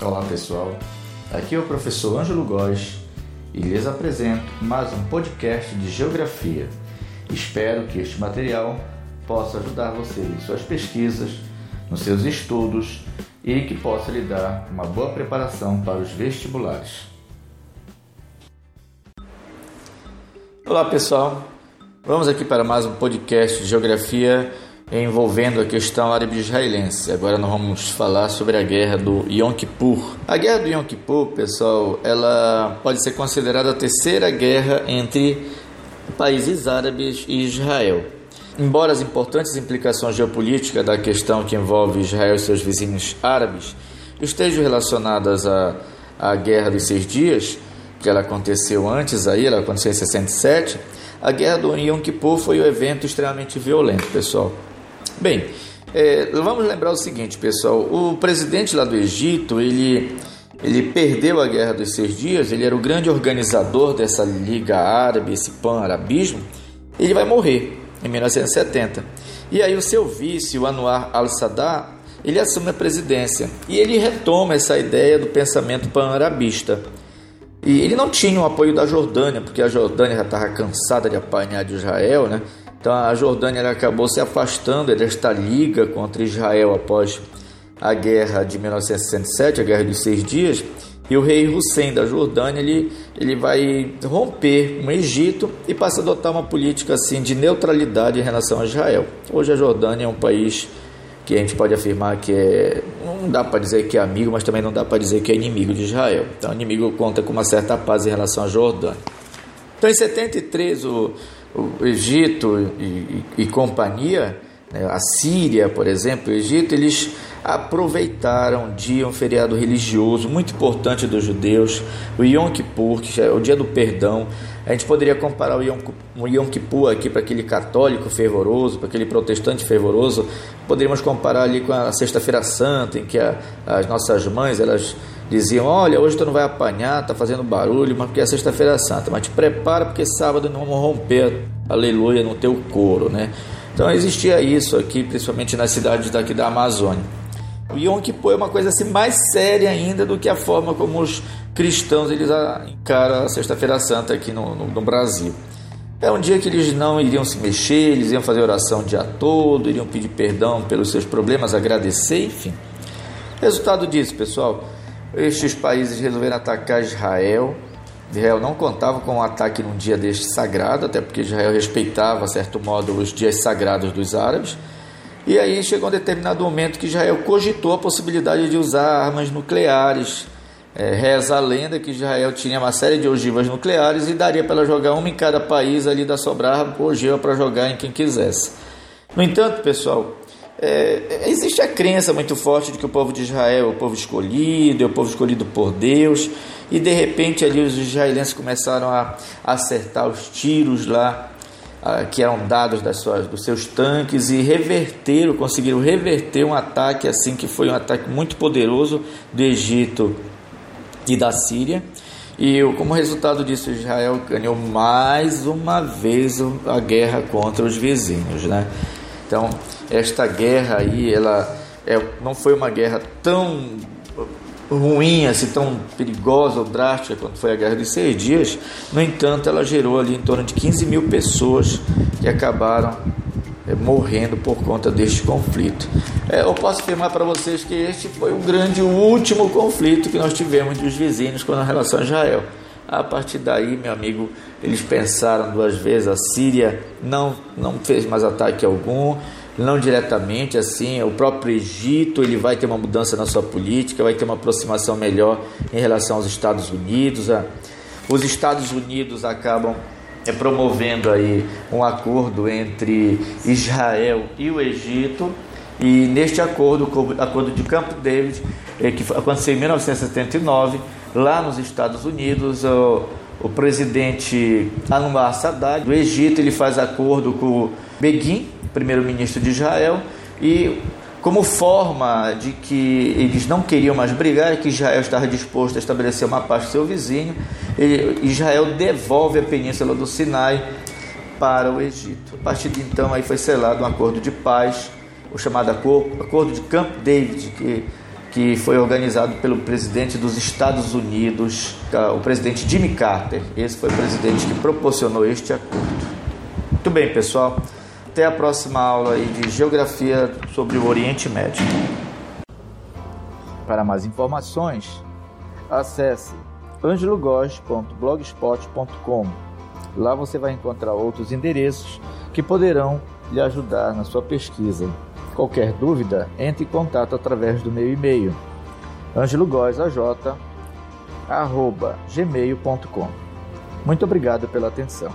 Olá pessoal, aqui é o professor Ângelo Góes e lhes apresento mais um podcast de Geografia. Espero que este material possa ajudar você em suas pesquisas, nos seus estudos e que possa lhe dar uma boa preparação para os vestibulares. Olá pessoal, vamos aqui para mais um podcast de Geografia envolvendo a questão árabe-israelense. Agora nós vamos falar sobre a guerra do Yom Kippur. A guerra do Yom Kippur, pessoal, ela pode ser considerada a terceira guerra entre países árabes e Israel. Embora as importantes implicações geopolíticas da questão que envolve Israel e seus vizinhos árabes estejam relacionadas à, à Guerra dos Seis Dias, que ela aconteceu antes aí, ela aconteceu em 67, a Guerra do Yom Kippur foi um evento extremamente violento, pessoal. Bem, é, vamos lembrar o seguinte, pessoal. O presidente lá do Egito, ele, ele perdeu a Guerra dos Seis Dias, ele era o grande organizador dessa Liga Árabe, esse pan-arabismo. Ele vai morrer em 1970. E aí o seu vice, o Anwar al-Sadat, ele assume a presidência. E ele retoma essa ideia do pensamento pan-arabista. E ele não tinha o apoio da Jordânia, porque a Jordânia já estava cansada de apanhar de Israel, né? Então a Jordânia acabou se afastando desta liga contra Israel após a guerra de 1967, a guerra dos seis dias, e o rei Hussein da Jordânia ele, ele vai romper com o Egito e passa a adotar uma política assim de neutralidade em relação a Israel. Hoje a Jordânia é um país que a gente pode afirmar que é não dá para dizer que é amigo, mas também não dá para dizer que é inimigo de Israel. Então, o inimigo conta com uma certa paz em relação a Jordânia. Então, em 73, o, o Egito e, e, e companhia, né, a Síria, por exemplo, o Egito, eles aproveitaram um dia, um feriado religioso muito importante dos judeus, o Yom Kippur, que é o dia do perdão. A gente poderia comparar o Yom, o Yom Kippur aqui para aquele católico fervoroso, para aquele protestante fervoroso. Poderíamos comparar ali com a Sexta-feira Santa, em que a, as nossas mães, elas diziam: Olha, hoje tu não vai apanhar, tá fazendo barulho, mas porque é Sexta-feira Santa, mas te prepara porque sábado não vamos romper, aleluia, no teu couro, né? Então existia isso aqui, principalmente nas cidades daqui da Amazônia. O Yom Kippur é uma coisa assim mais séria ainda do que a forma como os cristãos eles encaram a Sexta-feira Santa aqui no, no, no Brasil. É um dia que eles não iriam se mexer, eles iam fazer oração o dia todo, iriam pedir perdão pelos seus problemas, agradecer, enfim. Resultado disso, pessoal, estes países resolveram atacar Israel. Israel não contava com um ataque num dia deste sagrado, até porque Israel respeitava, a certo modo, os dias sagrados dos árabes. E aí chegou um determinado momento que Israel cogitou a possibilidade de usar armas nucleares. É, reza a lenda que Israel tinha uma série de ogivas nucleares e daria para jogar uma em cada país ali da sobrar ogiva para jogar em quem quisesse. No entanto, pessoal, é, existe a crença muito forte de que o povo de Israel é o povo escolhido, é o povo escolhido por Deus, e de repente ali os israelenses começaram a acertar os tiros lá a, que eram dados das suas, dos seus tanques e reverteram, conseguiram reverter um ataque assim que foi um ataque muito poderoso do Egito e da Síria. E como resultado disso, Israel ganhou mais uma vez a guerra contra os vizinhos, né? Então, esta guerra aí, ela é, não foi uma guerra tão ruim, assim, tão perigosa ou drástica quanto foi a Guerra dos Seis Dias. No entanto, ela gerou ali em torno de 15 mil pessoas que acabaram é, morrendo por conta deste conflito. É, eu posso afirmar para vocês que este foi o grande, o último conflito que nós tivemos entre os vizinhos com relação a Israel. A partir daí, meu amigo, eles pensaram duas vezes. A Síria não, não fez mais ataque algum, não diretamente assim. O próprio Egito ele vai ter uma mudança na sua política, vai ter uma aproximação melhor em relação aos Estados Unidos. Os Estados Unidos acabam é, promovendo aí um acordo entre Israel e o Egito. E neste acordo, o acordo de Camp David, é, que aconteceu em 1979, lá nos Estados Unidos, o, presidente Anwar Sadat do Egito ele faz acordo com Begin, primeiro-ministro de Israel, e como forma de que eles não queriam mais brigar, que Israel estava disposto a estabelecer uma paz com seu vizinho, Israel devolve a península do Sinai para o Egito. A partir de então aí foi selado um acordo de paz, o chamado acordo de Camp David, que que foi organizado pelo presidente dos Estados Unidos, o presidente Jimmy Carter. Esse foi o presidente que proporcionou este acordo. Muito bem, pessoal. Até a próxima aula de Geografia sobre o Oriente Médio. Para mais informações, acesse angelogos.blogspot.com. Lá você vai encontrar outros endereços que poderão lhe ajudar na sua pesquisa. Qualquer dúvida, entre em contato através do meu e-mail angelogosaj@gmail.com. Muito obrigado pela atenção.